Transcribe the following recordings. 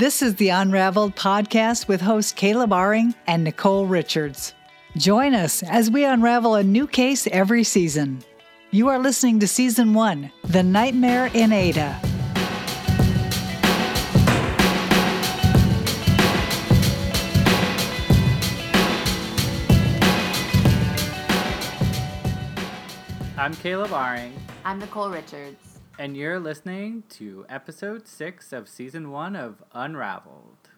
This is the Unraveled podcast with hosts Caleb Aring and Nicole Richards. Join us as we unravel a new case every season. You are listening to Season 1 The Nightmare in Ada. I'm Caleb Aring, I'm Nicole Richards. And you're listening to episode 6 of season 1 of Unraveled.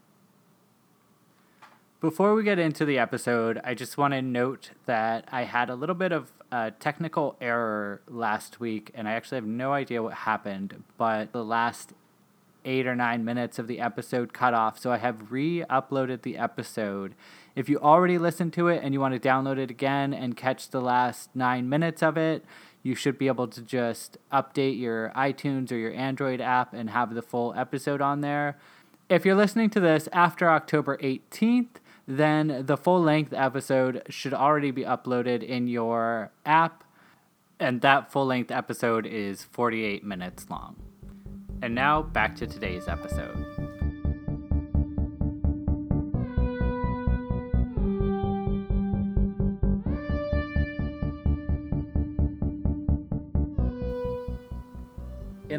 Before we get into the episode, I just want to note that I had a little bit of a technical error last week, and I actually have no idea what happened, but the last eight or nine minutes of the episode cut off, so I have re uploaded the episode. If you already listened to it and you want to download it again and catch the last nine minutes of it, you should be able to just update your iTunes or your Android app and have the full episode on there. If you're listening to this after October 18th, then the full length episode should already be uploaded in your app, and that full length episode is 48 minutes long. And now back to today's episode.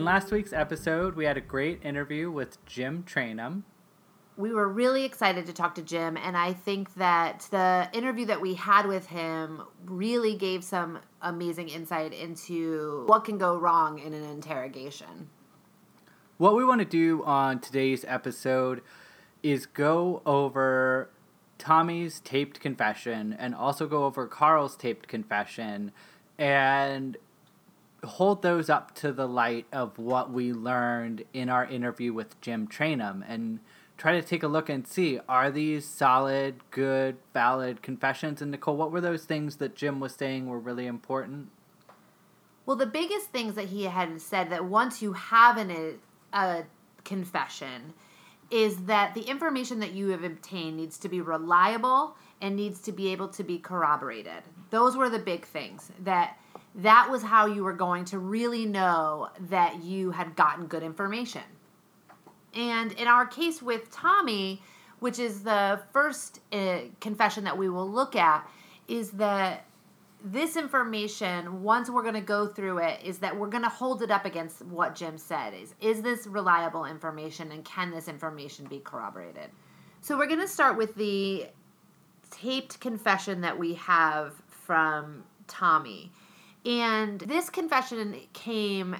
In last week's episode, we had a great interview with Jim Trainum. We were really excited to talk to Jim, and I think that the interview that we had with him really gave some amazing insight into what can go wrong in an interrogation. What we want to do on today's episode is go over Tommy's taped confession and also go over Karl's taped confession and hold those up to the light of what we learned in our interview with Jim Trainum and try to take a look and see are these solid, good, valid confessions? And Nicole, what were those things that Jim was saying were really important? Well, the biggest things that he had said that once you have an, a confession is that the information that you have obtained needs to be reliable and needs to be able to be corroborated. Those were the big things that that was how you were going to really know that you had gotten good information. And in our case with Tommy, which is the first uh, confession that we will look at, is that this information, once we're going to go through it, is that we're going to hold it up against what Jim said. Is is this reliable information, and can this information be corroborated? So we're going to start with the taped confession that we have from Tommy. And this confession came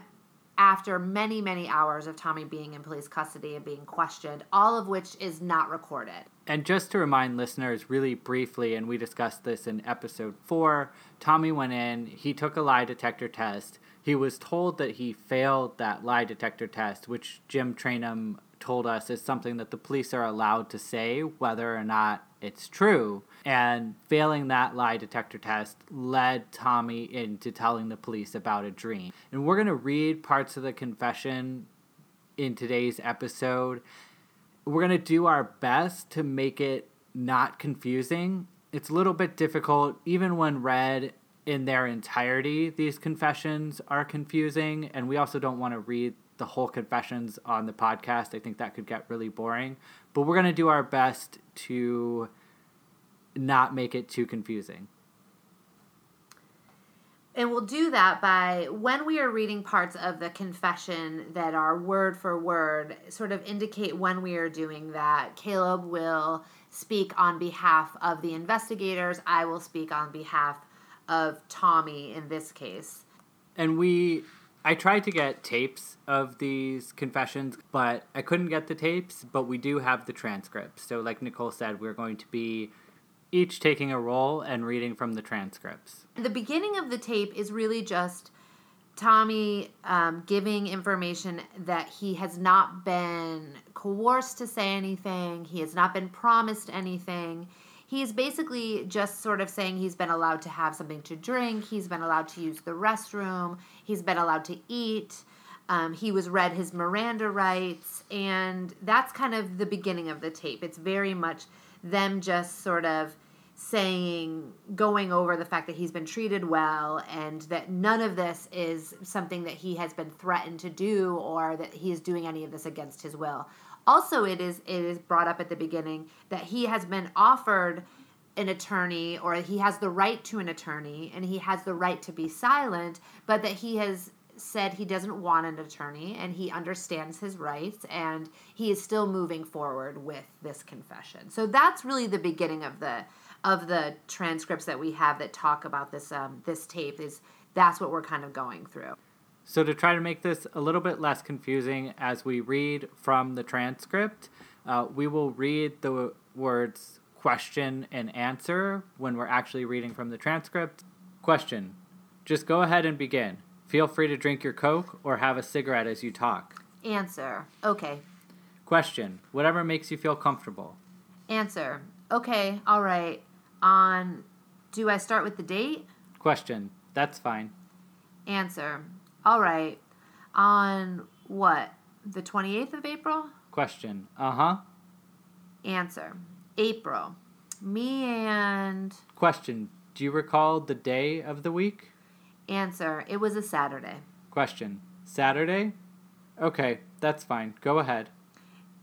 after many, many hours of Tommy being in police custody and being questioned, all of which is not recorded. And just to remind listeners, really briefly, and we discussed this in episode four, Tommy went in, he took a lie detector test. He was told that he failed that lie detector test, which Jim Trainum told us is something that the police are allowed to say whether or not it's true. And failing that lie detector test led Tommy into telling the police about a dream. And we're going to read parts of the confession in today's episode. We're going to do our best to make it not confusing. It's a little bit difficult, even when read in their entirety, these confessions are confusing. And we also don't want to read the whole confessions on the podcast. I think that could get really boring. But we're going to do our best to not make it too confusing. And we'll do that by when we are reading parts of the confession that are word for word, sort of indicate when we are doing that. Caleb will speak on behalf of the investigators. I will speak on behalf of Tommy in this case. And we, I tried to get tapes of these confessions, but I couldn't get the tapes, but we do have the transcripts. So, like Nicole said, we're going to be each taking a role and reading from the transcripts. The beginning of the tape is really just Tommy um, giving information that he has not been coerced to say anything, he has not been promised anything. He's basically just sort of saying he's been allowed to have something to drink, he's been allowed to use the restroom, he's been allowed to eat. Um, he was read his Miranda rights, and that's kind of the beginning of the tape. It's very much them just sort of saying going over the fact that he's been treated well and that none of this is something that he has been threatened to do or that he is doing any of this against his will Also, it is it is brought up at the beginning that he has been offered an attorney or he has the right to an attorney and he has the right to be silent, but that he has said he doesn't want an attorney and he understands his rights and he is still moving forward with this confession. So that's really the beginning of the of the transcripts that we have that talk about this um, this tape is that's what we're kind of going through. So to try to make this a little bit less confusing as we read from the transcript, uh, we will read the words question and answer when we're actually reading from the transcript. Question. Just go ahead and begin. Feel free to drink your Coke or have a cigarette as you talk. Answer. Okay. Question. Whatever makes you feel comfortable. Answer. Okay, all right. On do I start with the date? Question. That's fine. Answer. All right. On what? The 28th of April? Question. Uh huh. Answer. April. Me and. Question. Do you recall the day of the week? Answer. It was a Saturday. Question. Saturday? Okay, that's fine. Go ahead.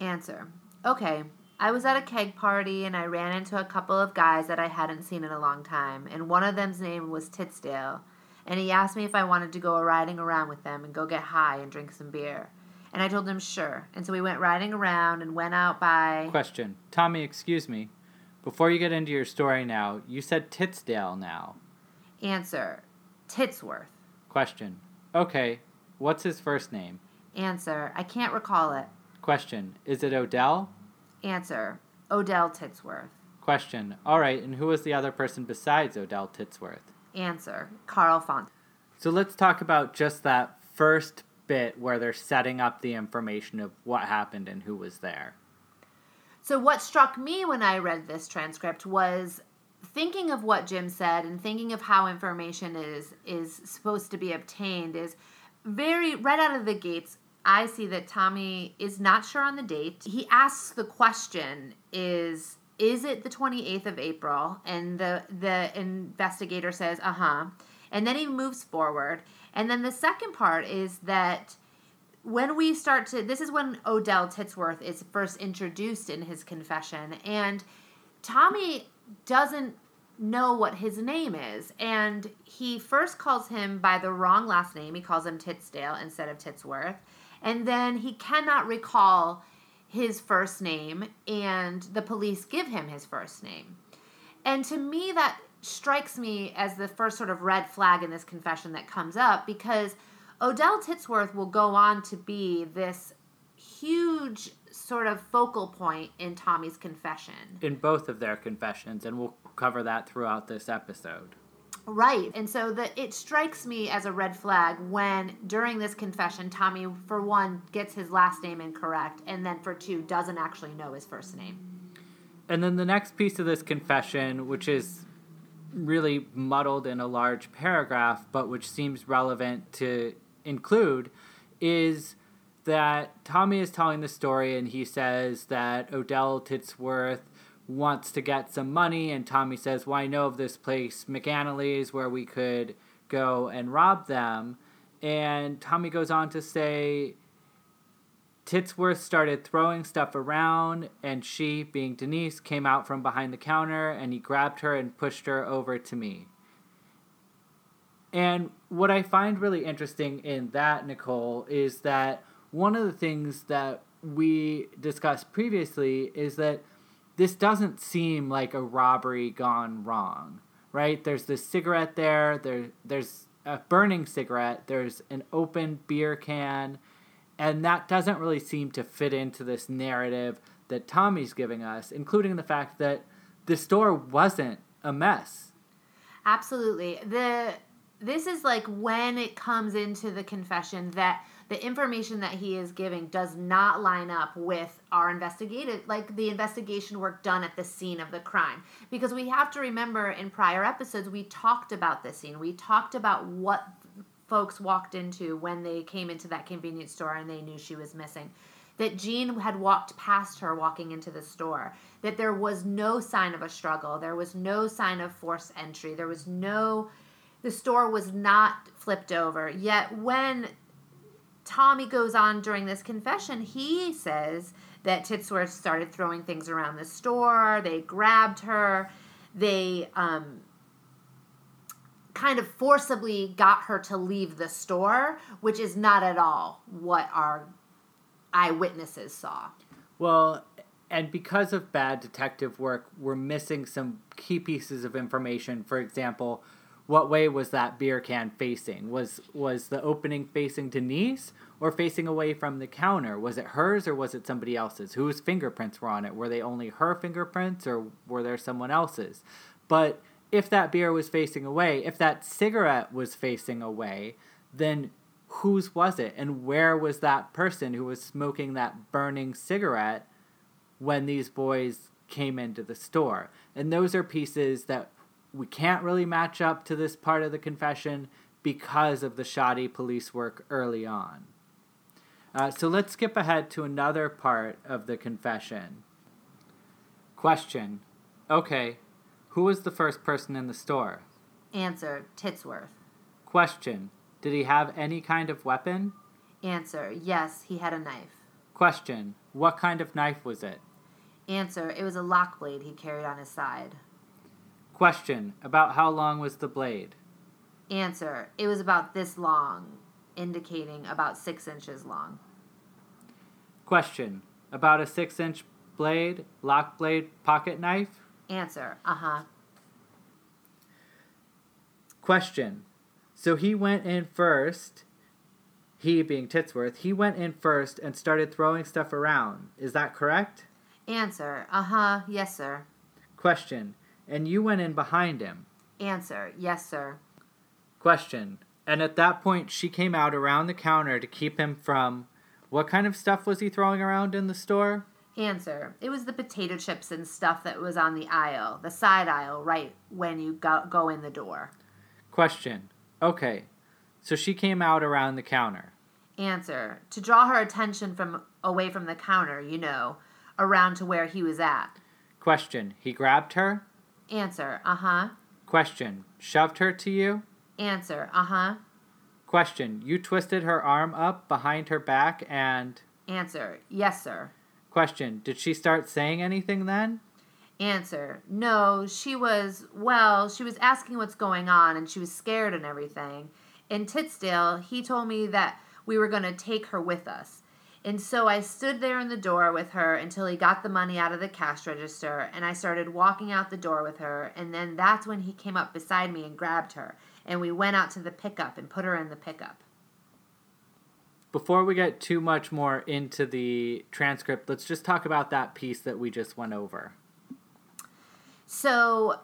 Answer. Okay. I was at a keg party and I ran into a couple of guys that I hadn't seen in a long time, and one of them's name was Titsdale. And he asked me if I wanted to go riding around with them and go get high and drink some beer. And I told him sure. And so we went riding around and went out by. Question. Tommy, excuse me. Before you get into your story now, you said Titsdale now. Answer. Titsworth. Question. Okay, what's his first name? Answer. I can't recall it. Question. Is it Odell? Answer. Odell Titsworth. Question. All right, and who was the other person besides Odell Titsworth? Answer. Karl Font. So let's talk about just that first bit where they're setting up the information of what happened and who was there. So, what struck me when I read this transcript was thinking of what Jim said and thinking of how information is is supposed to be obtained is very right out of the gates I see that Tommy is not sure on the date. He asks the question is is it the 28th of April and the the investigator says uh-huh and then he moves forward and then the second part is that when we start to this is when Odell Titsworth is first introduced in his confession and Tommy doesn't know what his name is. And he first calls him by the wrong last name. He calls him Titsdale instead of Titsworth. And then he cannot recall his first name, and the police give him his first name. And to me, that strikes me as the first sort of red flag in this confession that comes up because Odell Titsworth will go on to be this huge sort of focal point in Tommy's confession. In both of their confessions, and we'll cover that throughout this episode. Right. And so that it strikes me as a red flag when during this confession Tommy for one gets his last name incorrect and then for two doesn't actually know his first name. And then the next piece of this confession which is really muddled in a large paragraph but which seems relevant to include is that Tommy is telling the story and he says that Odell Titsworth wants to get some money and Tommy says, Well, I know of this place, McAnally's, where we could go and rob them. And Tommy goes on to say Titsworth started throwing stuff around, and she, being Denise, came out from behind the counter and he grabbed her and pushed her over to me. And what I find really interesting in that, Nicole, is that one of the things that we discussed previously is that this doesn't seem like a robbery gone wrong, right? There's this cigarette there, there there's a burning cigarette, there's an open beer can, and that doesn't really seem to fit into this narrative that Tommy's giving us, including the fact that the store wasn't a mess. Absolutely. The this is like when it comes into the confession that the information that he is giving does not line up with our investigative like the investigation work done at the scene of the crime. Because we have to remember in prior episodes we talked about this scene. We talked about what folks walked into when they came into that convenience store and they knew she was missing. That Gene had walked past her walking into the store, that there was no sign of a struggle, there was no sign of forced entry, there was no, the store was not flipped over. Yet when Tommy goes on during this confession, he says that Titsworth started throwing things around the store. They grabbed her. They um, kind of forcibly got her to leave the store, which is not at all what our eyewitnesses saw. Well, and because of bad detective work, we're missing some key pieces of information. For example, what way was that beer can facing? Was was the opening facing Denise or facing away from the counter? Was it hers or was it somebody else's? Whose fingerprints were on it? Were they only her fingerprints or were there someone else's? But if that beer was facing away, if that cigarette was facing away, then whose was it? And where was that person who was smoking that burning cigarette when these boys came into the store? And those are pieces that we can't really match up to this part of the confession because of the shoddy police work early on. Uh, so let's skip ahead to another part of the confession. Question Okay, who was the first person in the store? Answer Titsworth. Question Did he have any kind of weapon? Answer Yes, he had a knife. Question What kind of knife was it? Answer It was a lock blade he carried on his side. Question About how long was the blade? Answer It was about this long, indicating about six inches long. Question About a six inch blade, lock blade, pocket knife? Answer Uh huh. Question So he went in first, he being Titsworth, he went in first and started throwing stuff around. Is that correct? Answer Uh huh. Yes, sir. Question And you went in behind him. Answer Yes, sir. Question. And at that point, she came out around the counter to keep him from. What kind of stuff was he throwing around in the store? Answer. It was the potato chips and stuff that was on the aisle, the side aisle, right when you go, go in the door. Question. Okay. So she came out around the counter. Answer. To draw her attention from away from the counter, you know, around to where he was at. Question. He grabbed her? Answer. Uh huh. Question. Shoved her to you? Answer. Uh huh. Question. You twisted her arm up behind her back and. Answer. Yes, sir. Question. Did she start saying anything then? Answer. No, she was, well, she was asking what's going on and she was scared and everything. In Titsdale, he told me that we were going to take her with us. And so I stood there in the door with her until he got the money out of the cash register and I started walking out the door with her. And then that's when he came up beside me and grabbed her. And we went out to the pickup and put her in the pickup. Before we get too much more into the transcript, let's just talk about that piece that we just went over. So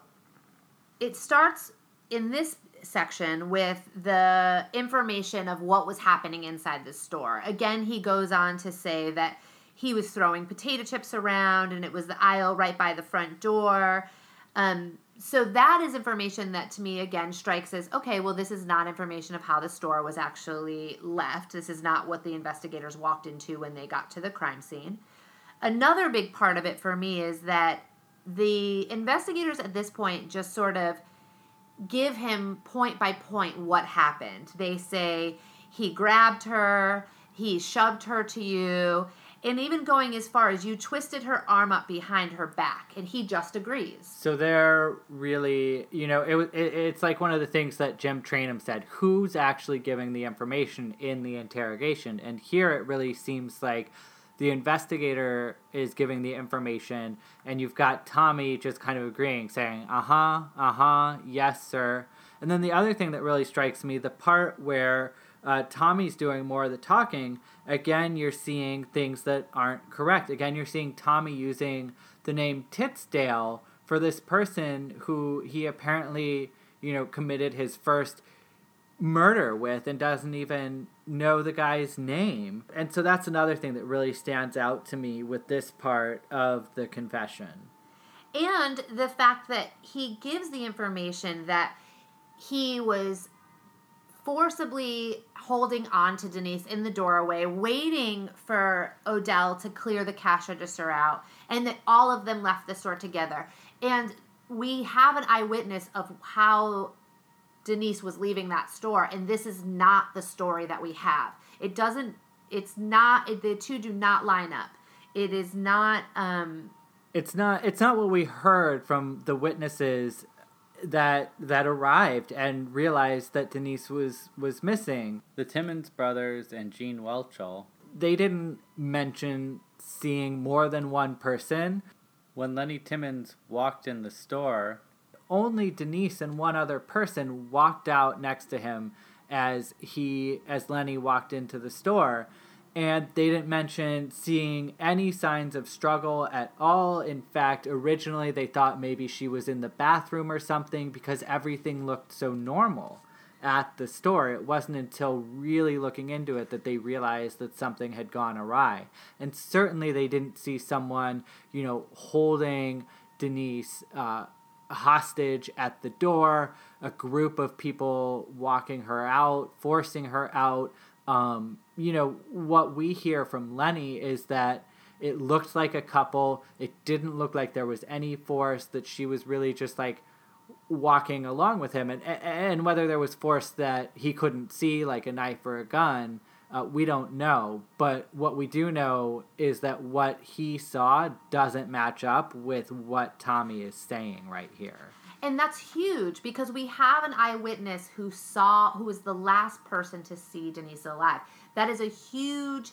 it starts in this section with the information of what was happening inside the store. Again, he goes on to say that he was throwing potato chips around and it was the aisle right by the front door. Um, so that is information that to me again strikes as okay, well, this is not information of how the store was actually left. This is not what the investigators walked into when they got to the crime scene. Another big part of it for me is that the investigators at this point just sort of give him point by point what happened. They say he grabbed her, he shoved her to you, and even going as far as you twisted her arm up behind her back, and he just agrees. So they're really, you know, it, it it's like one of the things that Jim Trainum said: who's actually giving the information in the interrogation? And here it really seems like the investigator is giving the information, and you've got Tommy just kind of agreeing, saying, "Uh huh, uh huh, yes, sir." And then the other thing that really strikes me, the part where uh, Tommy's doing more of the talking, again, you're seeing things that aren't correct. Again, you're seeing Tommy using the name Titsdale for this person who he apparently, you know, committed his first murder with and doesn't even know the guy's name. And so that's another thing that really stands out to me with this part of the confession. And the fact that he gives the information that he was forcibly holding on to Denise in the doorway, waiting for Odell to clear the cash register out, and that all of them left the store together. And we have an eyewitness of how Denise was leaving that store, and this is not the story that we have. It doesn't. It's not. It, the two do not line up. It is not. Um, it's not. It's not what we heard from the witnesses that that arrived and realized that Denise was was missing. The Timmons brothers and Gene Whelchel. They didn't mention seeing more than one person. When Lenny Timmons walked in the store, only Denise and one other person walked out next to him as he as Lenny walked into the store and they didn't mention seeing any signs of struggle at all. In fact, originally they thought maybe she was in the bathroom or something because everything looked so normal at the store. It wasn't until really looking into it that they realized that something had gone awry. And certainly they didn't see someone, you know, holding Denise uh, hostage at the door, a group of people walking her out, forcing her out. Um, you know, what we hear from Lenny is that it looked like a couple. It didn't look like there was any force, that she was really just like walking along with him. And, and whether there was force that he couldn't see, like a knife or a gun, uh, we don't know. But what we do know is that what he saw doesn't match up with what Tommy is saying right here. And that's huge because we have an eyewitness who saw, who was the last person to see Denise alive. That is a huge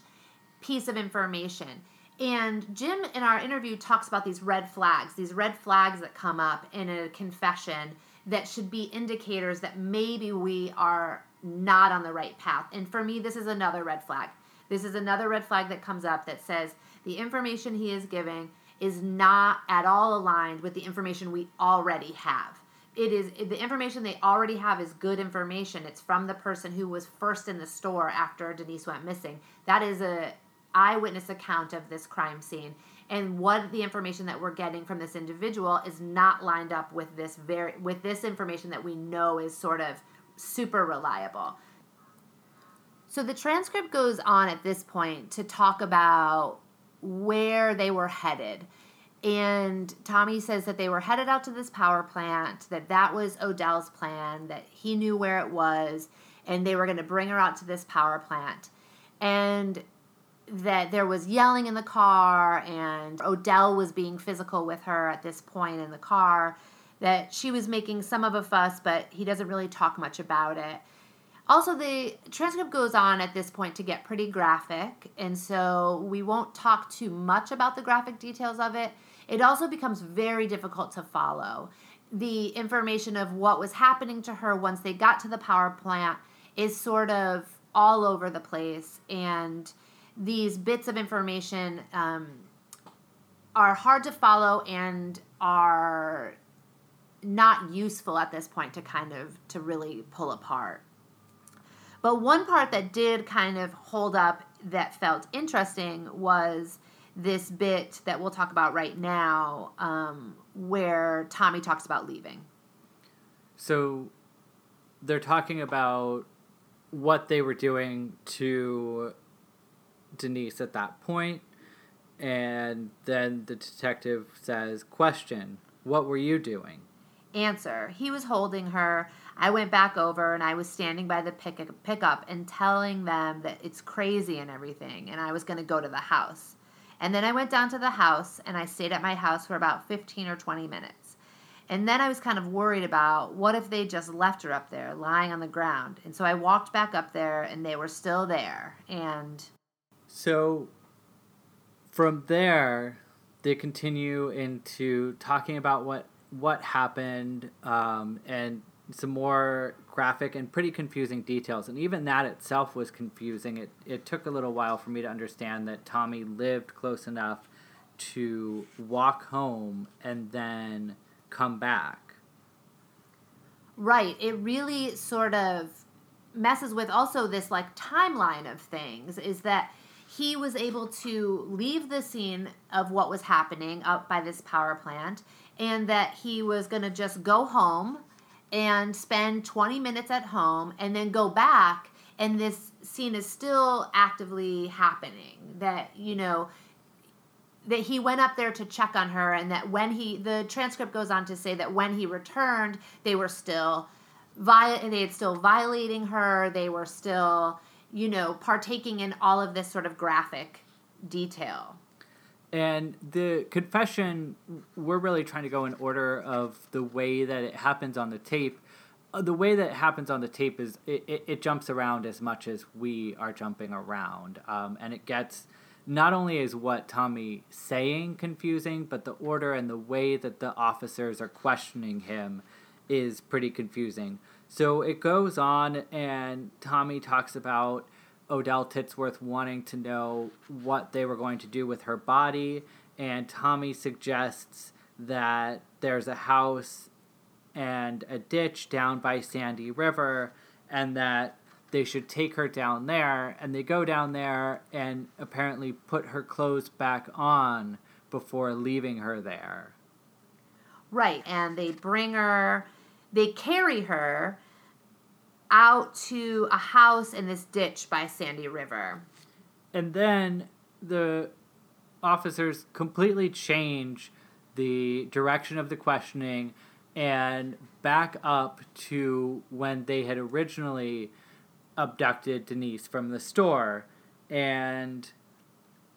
piece of information. And Jim, in our interview, talks about these red flags, these red flags that come up in a confession that should be indicators that maybe we are not on the right path. And for me, this is another red flag. This is another red flag that comes up that says the information he is giving is not at all aligned with the information we already have. It is the information they already have is good information. It's from the person who was first in the store after Denise went missing. That is a eyewitness account of this crime scene. And what the information that we're getting from this individual is not lined up with this very with this information that we know is sort of super reliable. So the transcript goes on at this point to talk about where they were headed. And Tommy says that they were headed out to this power plant, that that was Odell's plan, that he knew where it was, and they were going to bring her out to this power plant. And that there was yelling in the car, and Odell was being physical with her at this point in the car, that she was making some of a fuss, but he doesn't really talk much about it. Also, the transcript goes on at this point to get pretty graphic, and so we won't talk too much about the graphic details of it. It also becomes very difficult to follow. The information of what was happening to her once they got to the power plant is sort of all over the place, and these bits of information um, are hard to follow and are not useful at this point to kind of to really pull apart. But one part that did kind of hold up that felt interesting was this bit that we'll talk about right now, um, where Tommy talks about leaving. So they're talking about what they were doing to Denise at that point, and then the detective says, Question, what were you doing? Answer, he was holding her. I went back over and I was standing by the pick- pickup and telling them that it's crazy and everything, and I was going to go to the house. And then I went down to the house and I stayed at my house for about 15 or 20 minutes. And then I was kind of worried about what if they just left her up there lying on the ground. And so I walked back up there and they were still there. And so from there, they continue into talking about what what happened um, and some more graphic and pretty confusing details. And even that itself was confusing. It, it took a little while for me to understand that Tommy lived close enough to walk home and then come back. Right. It really sort of messes with also this like timeline of things is that he was able to leave the scene of what was happening up by this power plant and that he was going to just go home and spend 20 minutes at home and then go back and this scene is still actively happening that you know that he went up there to check on her and that when he the transcript goes on to say that when he returned they were still vi- they had still violating her they were still you know, partaking in all of this sort of graphic detail. And the confession, we're really trying to go in order of the way that it happens on the tape. Uh, the way that it happens on the tape is it, it, it jumps around as much as we are jumping around. Um, and it gets not only is what Tommy saying confusing, but the order and the way that the officers are questioning him is pretty confusing. So it goes on, and Tommy talks about Odell Titsworth wanting to know what they were going to do with her body, and Tommy suggests that there's a house and a ditch down by Sandy River, and that they should take her down there. And they go down there and apparently put her clothes back on before leaving her there. Right, and they bring her, they carry her out to a house in this ditch by Sandy River. And then the officers completely change the direction of the questioning and back up to when they had originally abducted Denise from the store and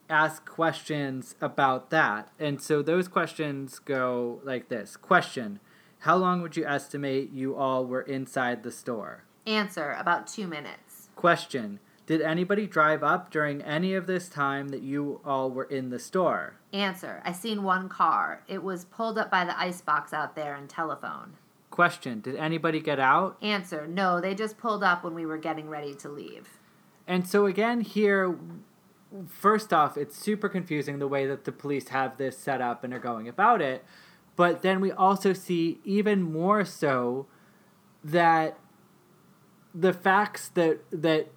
ask questions about that. And so those questions go like this Question How long would you estimate you all were inside the store? Answer about two minutes. Question Did anybody drive up during any of this time that you all were in the store? Answer I seen one car. It was pulled up by the icebox out there and telephone. Question Did anybody get out? Answer No, they just pulled up when we were getting ready to leave. And so, again, here, first off, it's super confusing the way that the police have this set up and are going about it. But then we also see even more so that the facts that that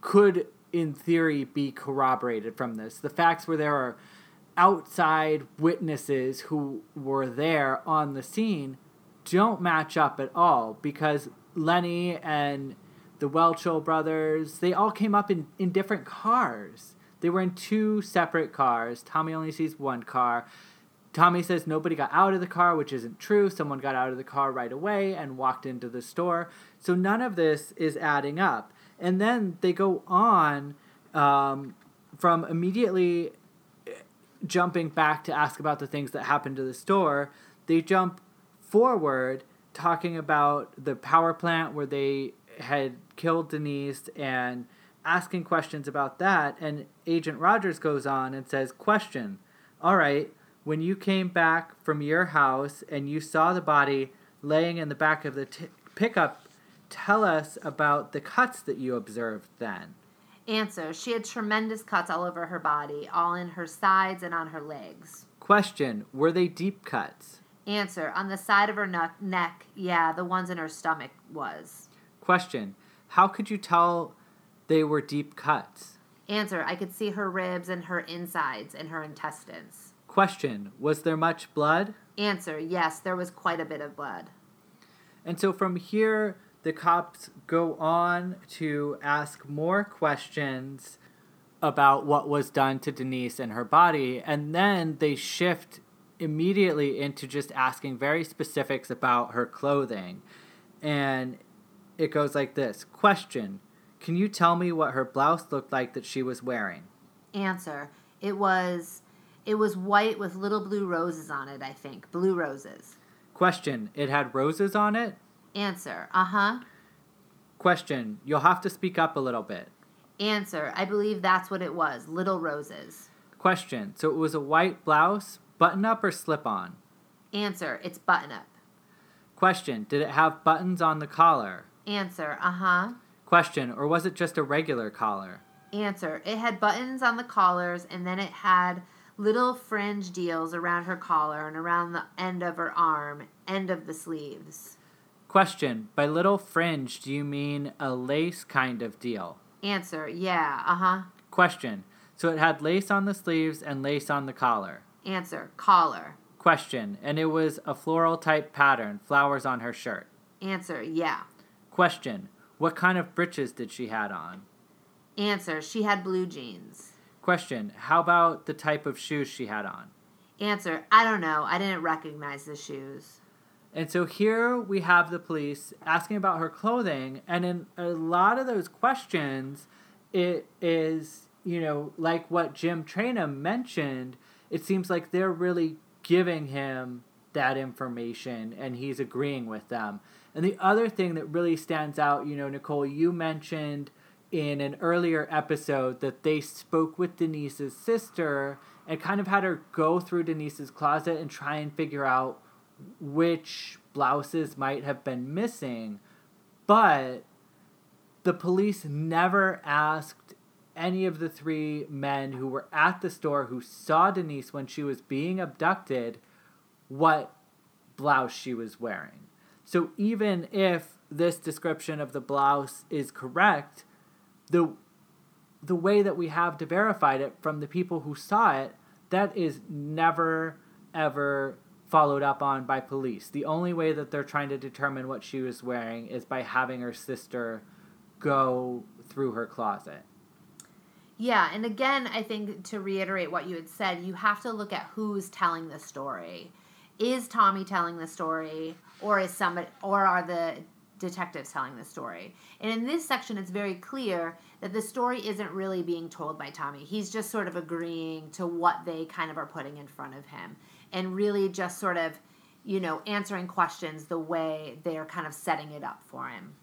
could in theory be corroborated from this the facts where there are outside witnesses who were there on the scene don't match up at all because Lenny and the Whelchel brothers they all came up in, in different cars they were in two separate cars Tommy only sees one car Tommy says nobody got out of the car, which isn't true. Someone got out of the car right away and walked into the store. So none of this is adding up. And then they go on um, from immediately eh, jumping back to ask about the things that happened to the store. They jump forward talking about the power plant where they had killed Denise and asking questions about that. And Agent Rogers goes on and says, Question. All right, when you came back from your house and you saw the body laying in the back of the t- pickup, tell us about the cuts that you observed then. Answer She had tremendous cuts all over her body, all in her sides and on her legs. Question Were they deep cuts? Answer On the side of her ne- neck, yeah, the ones in her stomach was. Question How could you tell they were deep cuts? Answer I could see her ribs and her insides and her intestines. Question Was there much blood? Answer Yes, there was quite a bit of blood. And so from here, the cops go on to ask more questions about what was done to Denise and her body, and then they shift immediately into just asking very specifics about her clothing. And it goes like this Question Can you tell me what her blouse looked like that she was wearing? Answer It was it was white with little blue roses on it, I think. Blue roses. Question It had roses on it? Answer Uh huh. Question You'll have to speak up a little bit. Answer I believe that's what it was. Little roses. Question So it was a white blouse, button up, or slip on? Answer It's button up. Question Did it have buttons on the collar? Answer Uh huh. Question Or was it just a regular collar? Answer It had buttons on the collars and then it had little fringe deals around her collar and around the end of her arm, end of the sleeves. Question By little fringe, do you mean a lace kind of deal? Answer Yeah, uh huh. Question So it had lace on the sleeves and lace on the collar? Answer Collar. Question And it was a floral type pattern, flowers on her shirt? Answer Yeah. Question What kind of breeches did she had on? Answer She had blue jeans. Question How about the type of shoes she had on? Answer I don't know. I didn't recognize the shoes. And so here we have the police asking about her clothing, and in a lot of those questions, it is, you know, like what Jim Trainum mentioned, it seems like they're really giving him that information and he's agreeing with them. And the other thing that really stands out, you know, Nicole, you mentioned in an earlier episode that they spoke with Denise's sister and kind of had her go through Denise's closet and try and figure out which blouses might have been missing. But the police never asked any of the three men who were at the store who saw Denise when she was being abducted what blouse she was wearing. So even if this description of the blouse is correct, the the way that we have to verify it from the people who saw it, that is never ever followed up on by police. The only way that they're trying to determine what she was wearing is by having her sister go through her closet. Yeah, and again, I think to reiterate what you had said, you have to look at who's telling the story. Is Tommy telling the story, or is somebody, or are the detectives telling the story? And in this section, it's very clear that the story isn't really being told by Tommy. He's just sort of agreeing to what they kind of are putting in front of him, and really just sort of, you know, answering questions the way they're kind of setting it up for him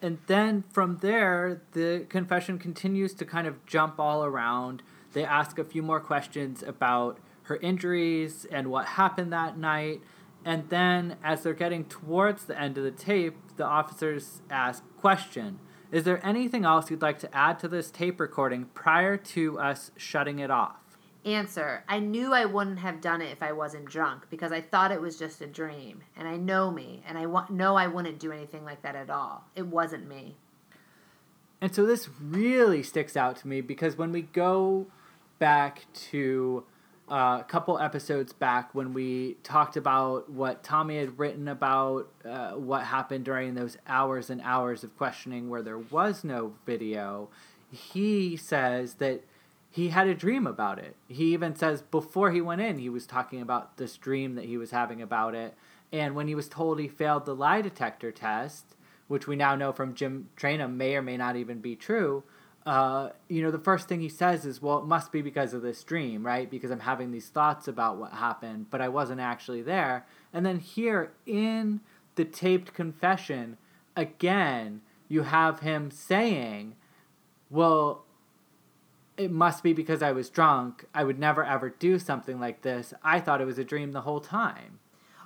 and then from there, the confession continues to kind of jump all around. They ask a few more questions about her injuries and what happened that night. And then, as they're getting towards the end of the tape, the officers ask, Question Is there anything else you'd like to add to this tape recording prior to us shutting it off? Answer I knew I wouldn't have done it if I wasn't drunk because I thought it was just a dream. And I know me, and I wa- know I wouldn't do anything like that at all. It wasn't me. And so this really sticks out to me because when we go back to uh, a couple episodes back when we talked about what Tommy had written about uh, what happened during those hours and hours of questioning where there was no video, he says that he had a dream about it. He even says before he went in, he was talking about this dream that he was having about it. And when he was told he failed the lie detector test, which we now know from Jim Trainum may or may not even be true, uh, you know, the first thing he says is, well, it must be because of this dream, right? Because I'm having these thoughts about what happened, but I wasn't actually there. And then here in the taped confession, again, you have him saying, well, it must be because I was drunk. I would never ever do something like this. I thought it was a dream the whole time.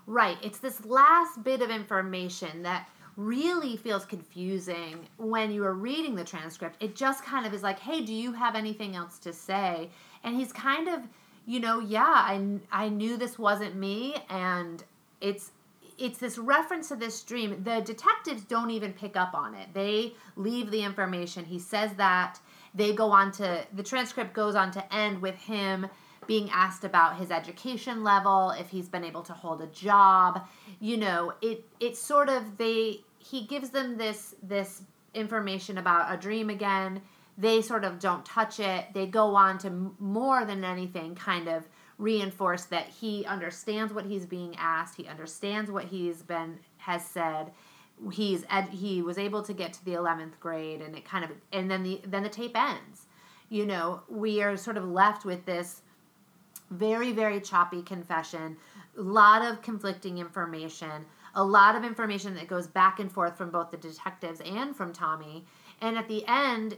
Right. It's this last bit of information that really feels confusing when you are reading the transcript. It just kind of is like, hey, do you have anything else to say? And he's kind of, you know, yeah, I, I knew this wasn't me. And it's it's this reference to this dream. The detectives don't even pick up on it. They leave the information. He says that they go on to the transcript goes on to end with him being asked about his education level, if he's been able to hold a job. You know, it it's sort of they he gives them this this information about a dream again. They sort of don't touch it. They go on to more than anything kind of reinforce that he understands what he's being asked. He understands what he's been has said he's ed- he was able to get to the 11th grade and it kind of and then the then the tape ends. You know we are sort of left with this very very choppy confession a lot of conflicting information a lot of information that goes back and forth from both the detectives and from Tommy. And at the end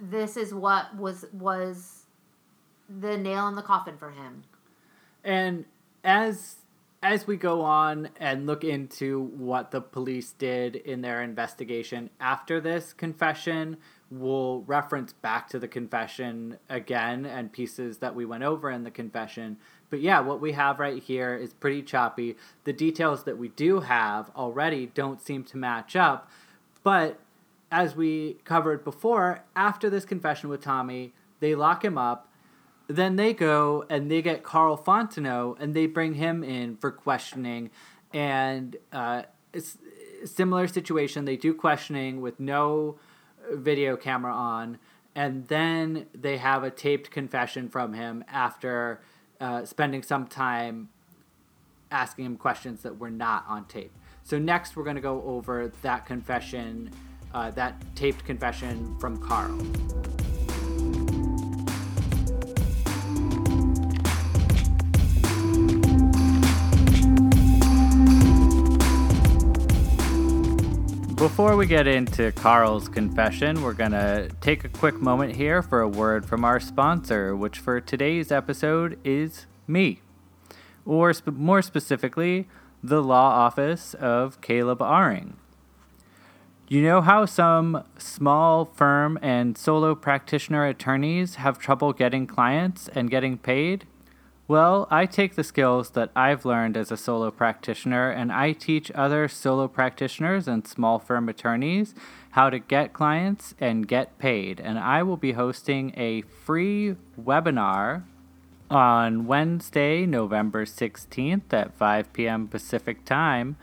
this is what was was the nail in the coffin for him. And as as we go on and look into what the police did in their investigation after this confession, we'll reference back to the confession again and pieces that we went over in the confession. But yeah, what we have right here is pretty choppy. The details that we do have already don't seem to match up. But as we covered before, after this confession with Tommy, they lock him up then they go and they get Karl Fontenot and they bring him in for questioning. And uh, it's similar situation. They do questioning with no video camera on. And then they have a taped confession from him after uh, spending some time asking him questions that were not on tape. So next, we're going to go over that confession, uh, that taped confession from Karl. Before we get into Karl's confession, we're going to take a quick moment here for a word from our sponsor, which for today's episode is me. Or sp- more specifically, the law office of Caleb Aring. You know how some small firm and solo practitioner attorneys have trouble getting clients and getting paid? Well, I take the skills that I've learned as a solo practitioner and I teach other solo practitioners and small firm attorneys how to get clients and get paid. And I will be hosting a free webinar on Wednesday, November 16th at 5 p.m. Pacific Time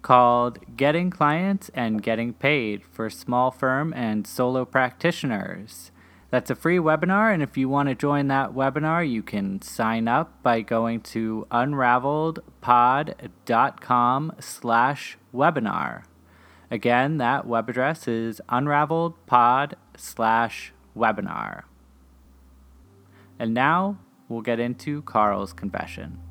called Getting Clients and Getting Paid for Small Firm and Solo Practitioners. That's a free webinar, and if you want to join that webinar, you can sign up by going to unraveledpod.com slash webinar. Again, that web address is unraveledpod slash webinar. And now we'll get into Karl's confession.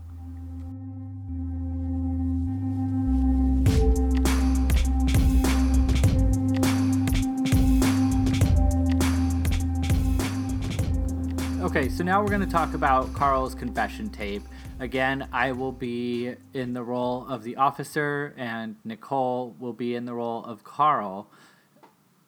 Okay, so now we're going to talk about Karl's confession tape. Again, I will be in the role of the officer, and Nicole will be in the role of Karl.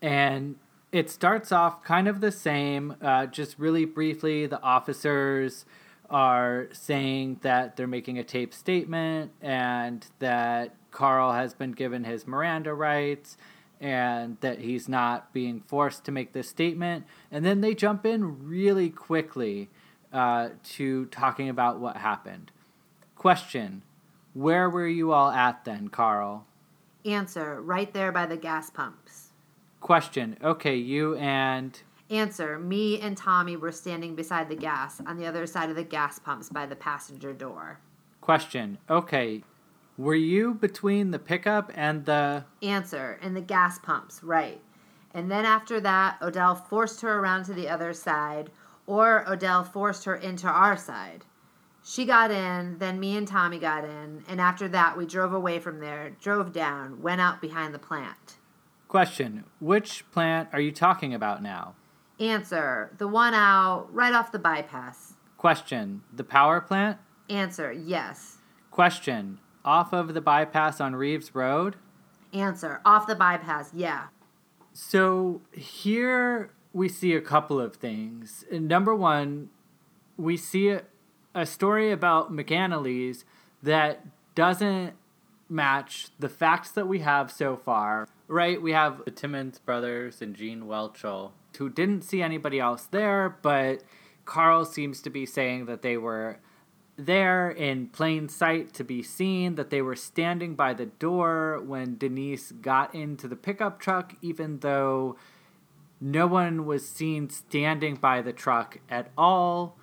And it starts off kind of the same, uh, just really briefly. The officers are saying that they're making a tape statement and that Karl has been given his Miranda rights and that he's not being forced to make this statement. And then they jump in really quickly uh, to talking about what happened. Question Where were you all at then, Karl? Answer Right there by the gas pumps. Question Okay, you and. Answer Me and Tommy were standing beside the gas on the other side of the gas pumps by the passenger door. Question Okay, were you between the pickup and the. Answer and the gas pumps, right. And then after that, Odell forced her around to the other side, or Odell forced her into our side. She got in, then me and Tommy got in, and after that, we drove away from there, drove down, went out behind the plant. Question Which plant are you talking about now? Answer The one out right off the bypass. Question The power plant? Answer Yes. Question Off of the bypass on Reeves Road? Answer Off the bypass, yeah. So here we see a couple of things. Number one, we see a, a story about McAnally's that doesn't match the facts that we have so far. Right? We have the Timmons brothers and Gene Whelchel, who didn't see anybody else there, but Karl seems to be saying that they were there in plain sight to be seen, that they were standing by the door when Denise got into the pickup truck, even though no one was seen standing by the truck at all.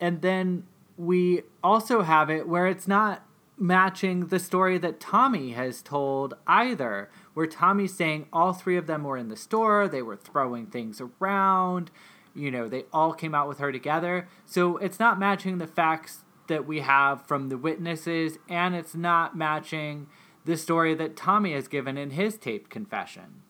And then we also have it where it's not matching the story that Tommy has told either, where Tommy's saying all three of them were in the store, they were throwing things around, you know, they all came out with her together. So it's not matching the facts that we have from the witnesses, and it's not matching the story that Tommy has given in his taped confession.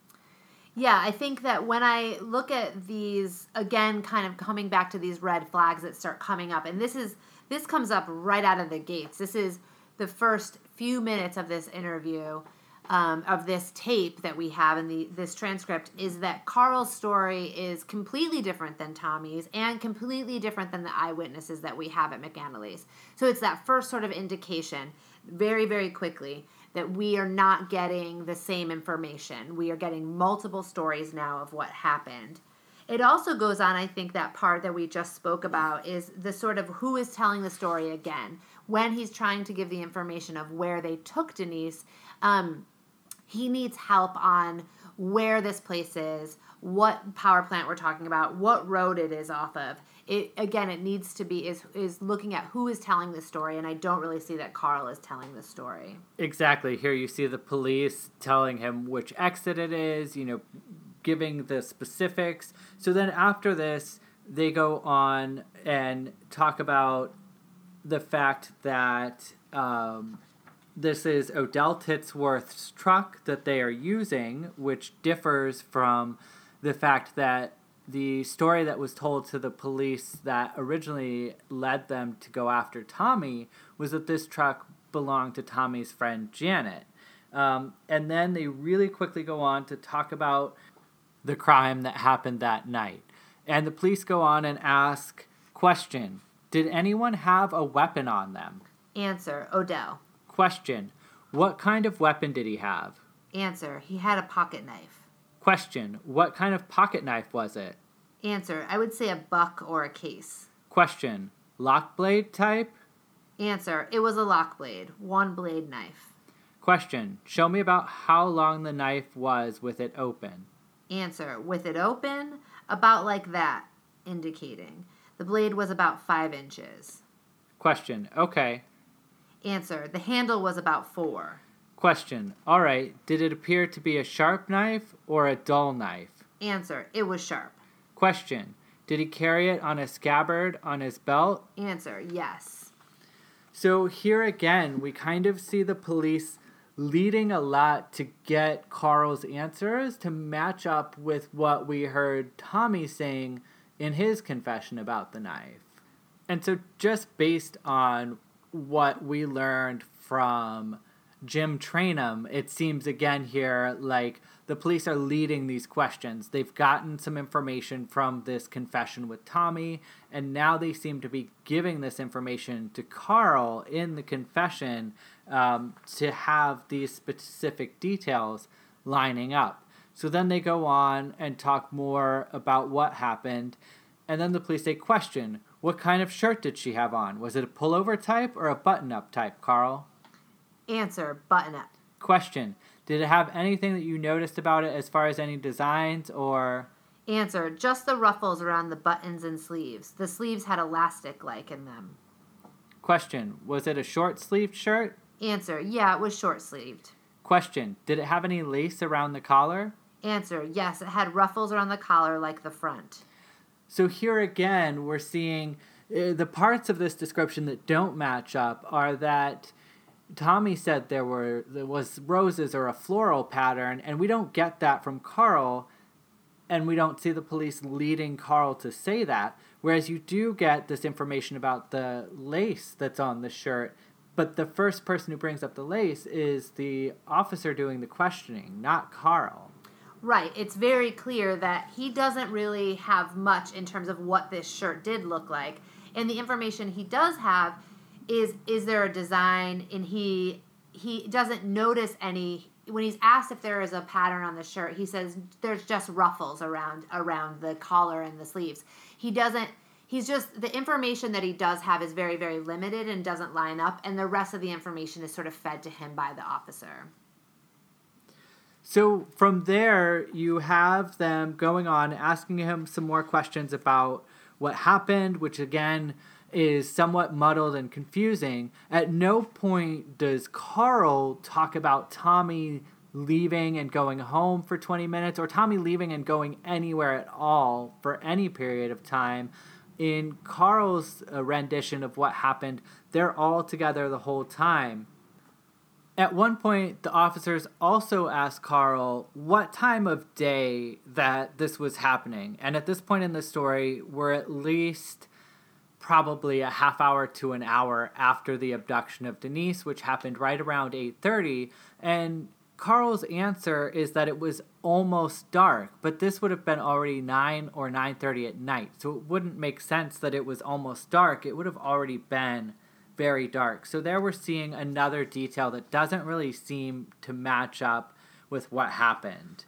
Yeah, I think that when I look at these again, kind of coming back to these red flags that start coming up, and this is this comes up right out of the gates. This is the first few minutes of this interview, um, of this tape that we have in the this transcript, is that Karl's story is completely different than Tommy's, and completely different than the eyewitnesses that we have at McAnally's. So it's that first sort of indication, very very quickly that we are not getting the same information. We are getting multiple stories now of what happened. It also goes on, I think, that part that we just spoke about is the sort of who is telling the story again. When he's trying to give the information of where they took Denise, um, he needs help on where this place is, what power plant we're talking about, what road it is off of. it again it needs to be is is looking at who is telling the story and i don't really see that karl is telling the story Exactly. Here you see the police telling him which exit it is, you know, giving the specifics. So then after this, they go on and talk about the fact that um, this is Odell Titsworth's truck that they are using, which differs from the fact that the story that was told to the police that originally led them to go after Tommy was that this truck belonged to Tommy's friend Janet. Um, and then they really quickly go on to talk about the crime that happened that night. And the police go on and ask, question, did anyone have a weapon on them? answer odell Question, what kind of weapon did he have? answer. He had a pocket knife. Question, what kind of pocket knife was it? answer. I would say a buck or a case. Question, lock blade type? answer. It was a lock blade. One blade knife. Question, show me about how long the knife was with it open. answer. With it open? About like that. Indicating. The blade was about five inches. Question, okay. Answer the handle was about four Question, all right, did it appear to be a sharp knife or a dull knife? answer it was sharp Question, did he carry it on a scabbard on his belt? answer yes So here again, we kind of see the police leading a lot to get Karl's answers to match up with what we heard Tommy saying in his confession about the knife. And so, just based on what we learned from Jim Trainum, it seems again here like the police are leading these questions. They've gotten some information from this confession with Tommy, and now they seem to be giving this information to Karl in the confession um, to have these specific details lining up. So then they go on and talk more about what happened, and then the police say, Question, what kind of shirt did she have on? Was it a pullover type or a button up type, Karl? answer button up Question, did it have anything that you noticed about it as far as any designs or. answer just the ruffles around the buttons and sleeves the sleeves had elastic like in them Question, was it a short sleeved shirt? answer yeah it was short sleeved Question, did it have any lace around the collar? answer yes it had ruffles around the collar like the front So here again, we're seeing uh, the parts of this description that don't match up are that Tommy said there were there was roses or a floral pattern, and we don't get that from Karl, and we don't see the police leading Karl to say that. Whereas you do get this information about the lace that's on the shirt, but the first person who brings up the lace is the officer doing the questioning, not Karl. Right. It's very clear that he doesn't really have much in terms of what this shirt did look like. And the information he does have is is there a design and he he doesn't notice any when he's asked if there is a pattern on the shirt, he says there's just ruffles around around the collar and the sleeves. He doesn't he's just the information that he does have is very very limited and doesn't line up and the rest of the information is sort of fed to him by the officer. So from there, you have them going on, asking him some more questions about what happened, which again is somewhat muddled and confusing. At no point does Karl talk about Tommy leaving and going home for 20 minutes or Tommy leaving and going anywhere at all for any period of time. In Karl's uh, rendition of what happened, they're all together the whole time. At one point, the officers also asked Karl what time of day that this was happening. And at this point in the story, we're at least probably a half hour to an hour after the abduction of Denise, which happened right around 8:30, and Karl's answer is that it was almost dark, but this would have been already 9 or 9:30 at night. So it wouldn't make sense that it was almost dark. It would have already been very dark. So there we're seeing another detail that doesn't really seem to match up with what happened.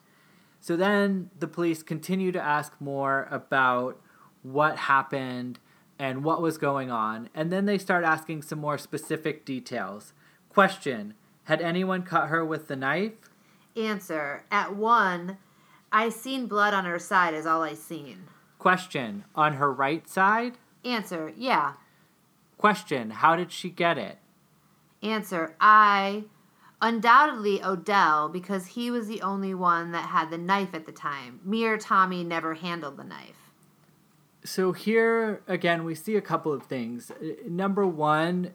So then the police continue to ask more about what happened and what was going on, and then they start asking some more specific details. Question Had anyone cut her with the knife? Answer At one, I seen blood on her side, is all I seen. Question On her right side? Answer Yeah. Question How did she get it? Answer I. Undoubtedly Odell, because he was the only one that had the knife at the time. Me or Tommy never handled the knife. So here again, we see a couple of things. Uh, Number one,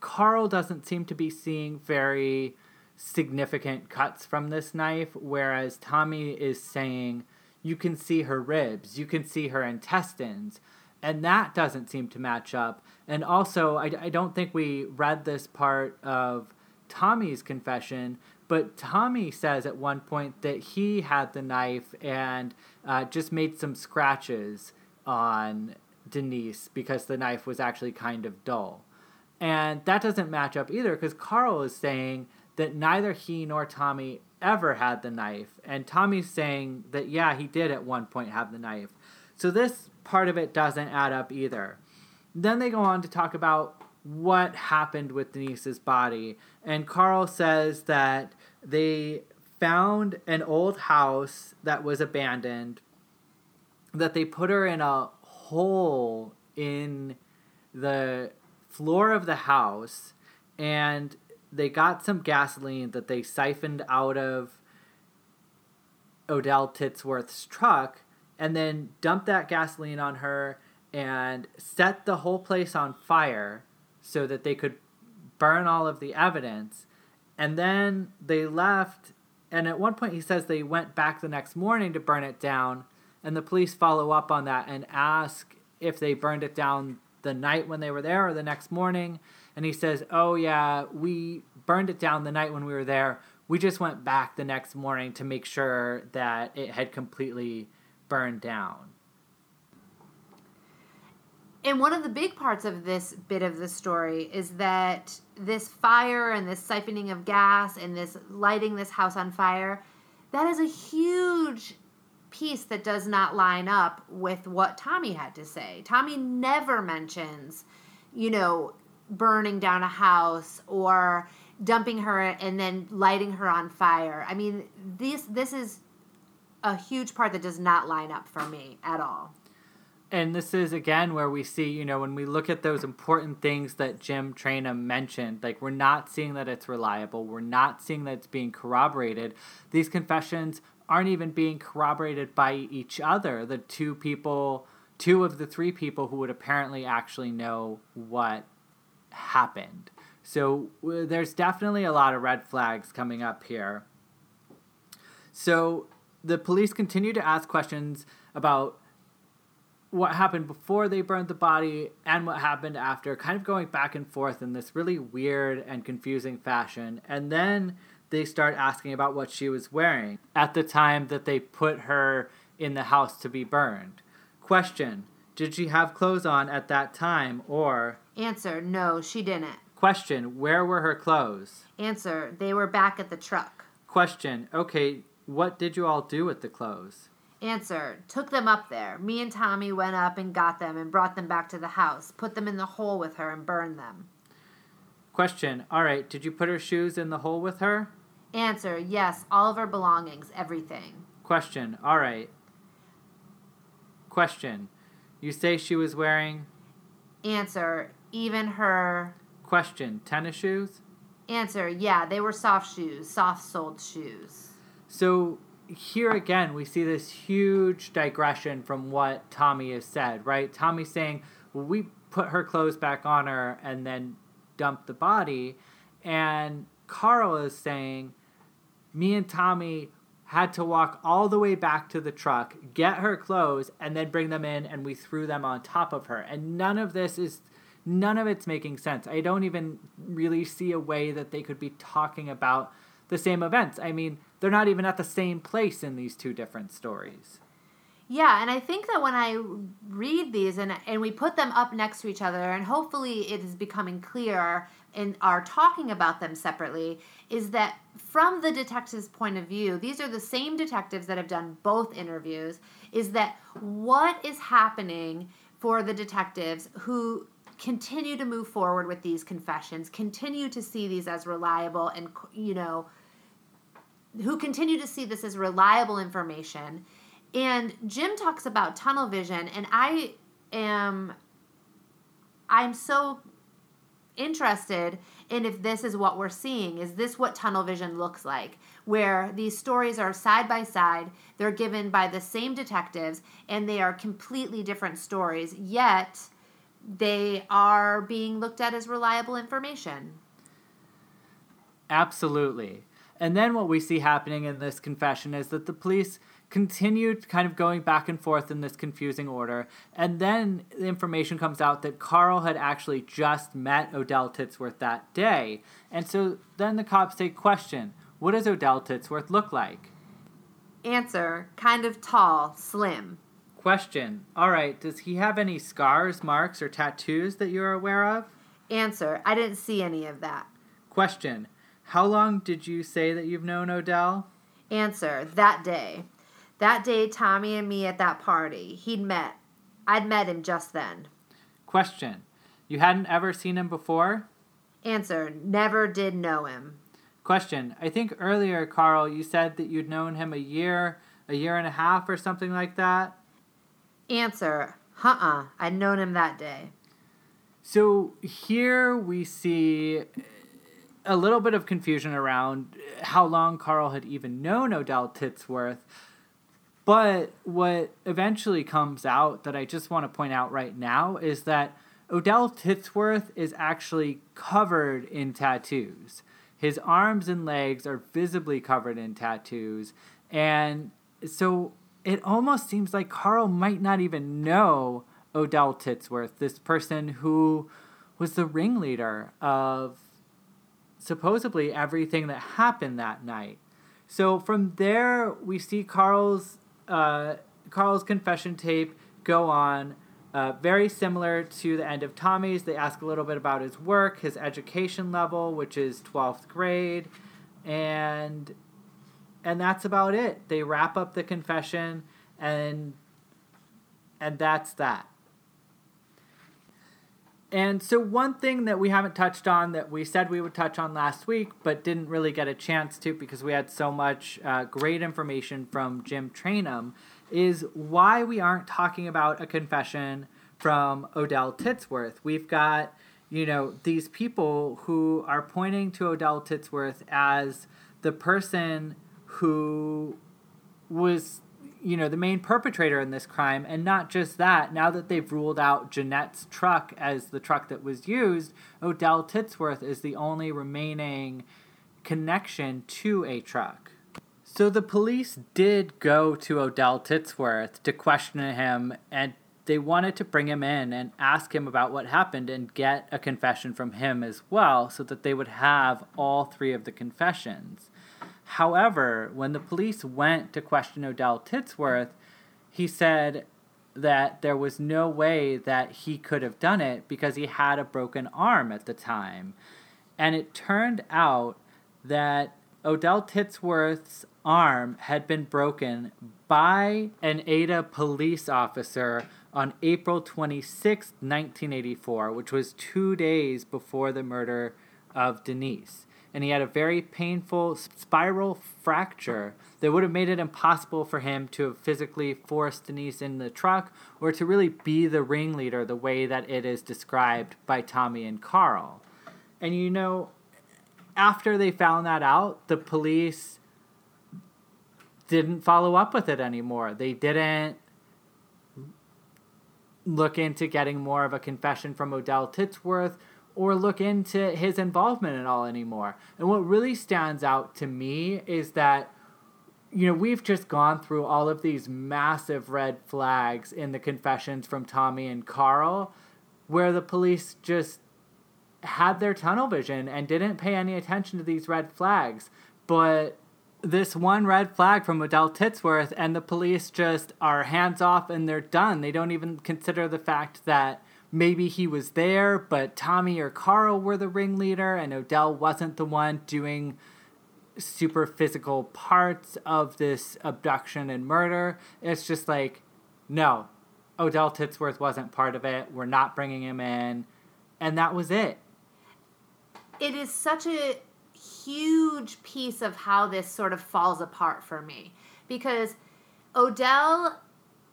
Karl doesn't seem to be seeing very significant cuts from this knife, whereas Tommy is saying you can see her ribs, you can see her intestines, and that doesn't seem to match up. And also, I, I don't think we read this part of Tommy's confession, but Tommy says at one point that he had the knife and uh, just made some scratches on Denise because the knife was actually kind of dull. And that doesn't match up either because Karl is saying that neither he nor Tommy ever had the knife. And Tommy's saying that, yeah, he did at one point have the knife. So this part of it doesn't add up either. Then they go on to talk about what happened with Denise's body. And Karl says that they found an old house that was abandoned, that they put her in a hole in the floor of the house, and they got some gasoline that they siphoned out of Odell Titsworth's truck and then dumped that gasoline on her and set the whole place on fire so that they could burn all of the evidence. And then they left. And at one point, he says they went back the next morning to burn it down. And the police follow up on that and ask if they burned it down the night when they were there or the next morning. And he says, Oh, yeah, we burned it down the night when we were there. We just went back the next morning to make sure that it had completely burned down. And one of the big parts of this bit of the story is that this fire and this siphoning of gas and this lighting this house on fire, that is a huge piece that does not line up with what Tommy had to say. Tommy never mentions, you know, burning down a house or dumping her and then lighting her on fire. I mean, this this is a huge part that does not line up for me at all. And this is again where we see, you know, when we look at those important things that Jim Trainum mentioned, like we're not seeing that it's reliable, we're not seeing that it's being corroborated. These confessions aren't even being corroborated by each other. The two people, two of the three people who would apparently actually know what happened. So there's definitely a lot of red flags coming up here. So the police continue to ask questions about what happened before they burned the body and what happened after, kind of going back and forth in this really weird and confusing fashion. And then they start asking about what she was wearing at the time that they put her in the house to be burned. Question Did she have clothes on at that time or. Answer No, she didn't. Question Where were her clothes? Answer They were back at the truck. Question Okay, what did you all do with the clothes? Answer Took them up there. Me and Tommy went up and got them and brought them back to the house, put them in the hole with her, and burned them. Question All right, did you put her shoes in the hole with her? Answer Yes, all of her belongings, everything. Question All right. Question You say she was wearing. Answer Even her. Question Tennis shoes? Answer Yeah, they were soft shoes, soft soled shoes. So here again, we see this huge digression from what Tommy has said, right? Tommy's saying, well, we put her clothes back on her and then dumped the body. And Karl is saying, me and Tommy had to walk all the way back to the truck, get her clothes, and then bring them in, and we threw them on top of her. And none of this is, none of it's making sense. I don't even really see a way that they could be talking about the same events. I mean, they're not even at the same place in these two different stories. Yeah, and I think that when I read these and and we put them up next to each other, and hopefully it is becoming clear in our talking about them separately, is that from the detective's point of view, these are the same detectives that have done both interviews. Is that what is happening for the detectives who continue to move forward with these confessions, continue to see these as reliable, and you know, who continue to see this as reliable information? And Jim talks about tunnel vision, and I am I'm so interested in if this is what we're seeing. Is this what tunnel vision looks like? Where these stories are side by side, they're given by the same detectives, and they are completely different stories, yet they are being looked at as reliable information. Absolutely. And then what we see happening in this confession is that the police continued kind of going back and forth in this confusing order. And then the information comes out that Karl had actually just met Odell Titsworth that day. And so then the cops say, Question, what does Odell Titsworth look like? Answer, kind of tall, slim. Question, all right, does he have any scars, marks, or tattoos that you're aware of? Answer, I didn't see any of that. Question, how long did you say that you've known Odell? Answer, that day. That day, Tommy and me at that party, he'd met. I'd met him just then. Question. You hadn't ever seen him before? Answer. Never did know him. Question. I think earlier, Karl, you said that you'd known him a year, a year and a half, or something like that? Answer. Uh uh I'd known him that day. So here we see a little bit of confusion around how long Karl had even known Odell Titsworth. But what eventually comes out that I just want to point out right now is that Odell Titsworth is actually covered in tattoos. His arms and legs are visibly covered in tattoos. And so it almost seems like Karl might not even know Odell Titsworth, this person who was the ringleader of supposedly everything that happened that night. So from there, we see Karl's uh, Karl's confession tape go on. Uh, very similar to the end of Tommy's. They ask a little bit about his work, his education level, which is 12th grade, and and that's about it. They wrap up the confession and and that's that. And so, one thing that we haven't touched on that we said we would touch on last week, but didn't really get a chance to because we had so much uh, great information from Jim Trainum, is why we aren't talking about a confession from Odell Titsworth. We've got, you know, these people who are pointing to Odell Titsworth as the person who was you know the main perpetrator in this crime. And not just that now that they've ruled out jeanette's truck as the truck that was used odell titsworth is the only remaining connection to a truck. So the police did go to odell titsworth to question him and they wanted to bring him in and ask him about what happened and get a confession from him as well so that they would have all three of the confessions However, when the police went to question Odell Titsworth, he said that there was no way that he could have done it because he had a broken arm at the time. And it turned out that Odell Titsworth's arm had been broken by an Ada police officer on April 26, 1984, which was two days before the murder of Denise and he had a very painful spiral fracture that would have made it impossible for him to have physically forced Denise in the truck or to really be the ringleader the way that it is described by Tommy and Karl. And you know, after they found that out, the police didn't follow up with it anymore. They didn't look into getting more of a confession from Odell Titsworth or look into his involvement at all anymore. And what really stands out to me is that you know, we've just gone through all of these massive red flags in the confessions from Tommy and Karl where the police just had their tunnel vision and didn't pay any attention to these red flags. But this one red flag from Odell Titsworth, and the police just are hands off and they're done. They don't even consider the fact that maybe he was there, but Tommy or Karl were the ringleader, and Odell wasn't the one doing super physical parts of this abduction and murder. It's just like, no, Odell Titsworth wasn't part of it. We're not bringing him in. And that was it. It is such a huge piece of how this sort of falls apart for me because Odell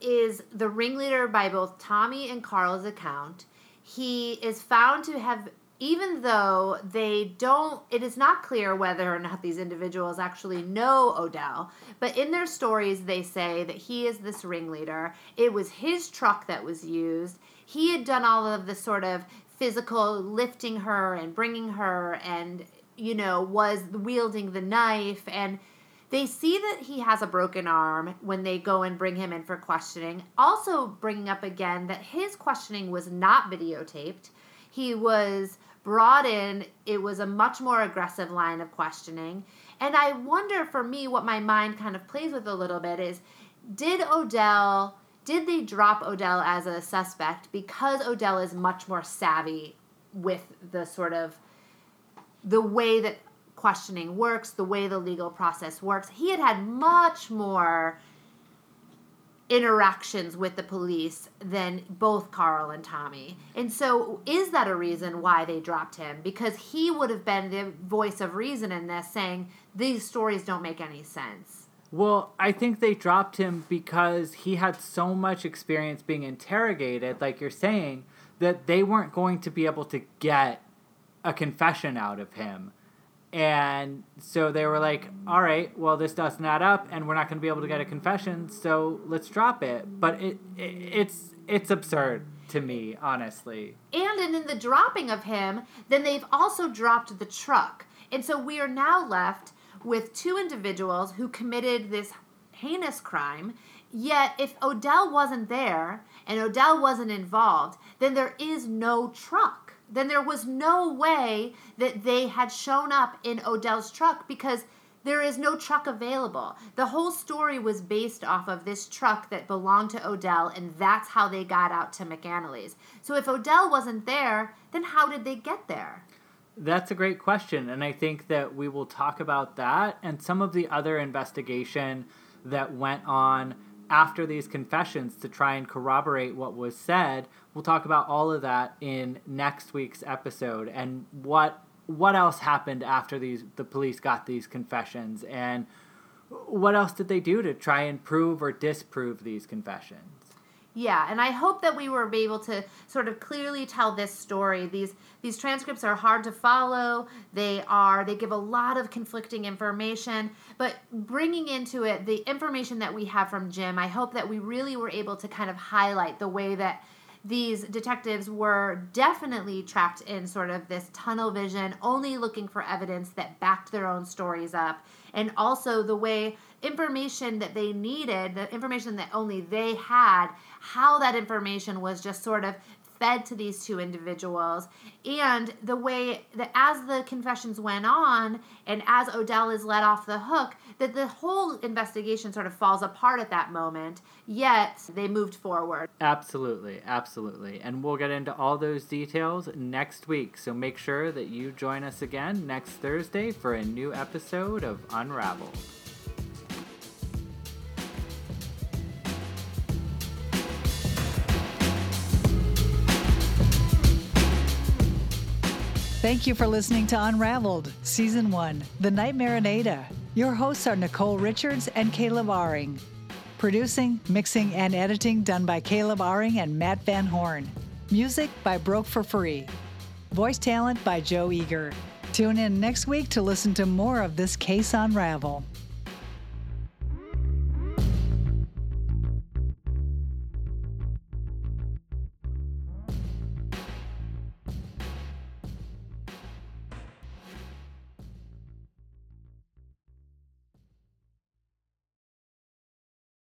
is the ringleader by both Tommy and Karl's account. He is found to have, even though they don't, it is not clear whether or not these individuals actually know Odell, but in their stories, they say that he is this ringleader. It was his truck that was used. He had done all of the sort of physical lifting her and bringing her and, you know, was wielding the knife and they see that he has a broken arm when they go and bring him in for questioning. Also, bringing up again that his questioning was not videotaped. He was brought in, it was a much more aggressive line of questioning. And I wonder for me, what my mind kind of plays with a little bit is did Odell, did they drop Odell as a suspect because Odell is much more savvy with the sort of the way that questioning works, the way the legal process works. He had had much more interactions with the police than both Karl and Tommy. And so, is that a reason why they dropped him? Because he would have been the voice of reason in this, saying, these stories don't make any sense. Well, I think they dropped him because he had so much experience being interrogated, like you're saying, that they weren't going to be able to get a confession out of him. And so they were like, all right, well, this doesn't add up, and we're not going to be able to get a confession, so let's drop it. But it, it it's it's absurd to me, honestly. And, and in the dropping of him, then they've also dropped the truck. And so we are now left with two individuals who committed this heinous crime. Yet, if Odell wasn't there and Odell wasn't involved, then there is no truck then there was no way that they had shown up in Odell's truck because there is no truck available. The whole story was based off of this truck that belonged to Odell, and that's how they got out to McAnally's. So if Odell wasn't there, then how did they get there? That's a great question, and I think that we will talk about that and some of the other investigation that went on after these confessions to try and corroborate what was said. We'll talk about all of that in next week's episode and what what else happened after these the police got these confessions and what else did they do to try and prove or disprove these confessions. Yeah, and I hope that we were able to sort of clearly tell this story. These these transcripts are hard to follow. They are they give a lot of conflicting information, but bringing into it the information that we have from Jim, I hope that we really were able to kind of highlight the way that these detectives were definitely trapped in sort of this tunnel vision, only looking for evidence that backed their own stories up, and also the way information that they needed, the information that only they had, how that information was just sort of fed to these two individuals. And the way that as the confessions went on and as Odell is let off the hook that the whole investigation sort of falls apart at that moment yet they moved forward. Absolutely absolutely. And we'll get into all those details next week. So make sure that you join us again next Thursday for a new episode of Unraveled Thank you for listening to Unraveled, Season 1, The Nightmare in Ada. Your hosts are Nicole Richards and Caleb Aring. Producing, mixing, and editing done by Caleb Aring and Matt Van Horn. Music by Broke for Free. Voice talent by Joe Eager. Tune in next week to listen to more of this case unravel.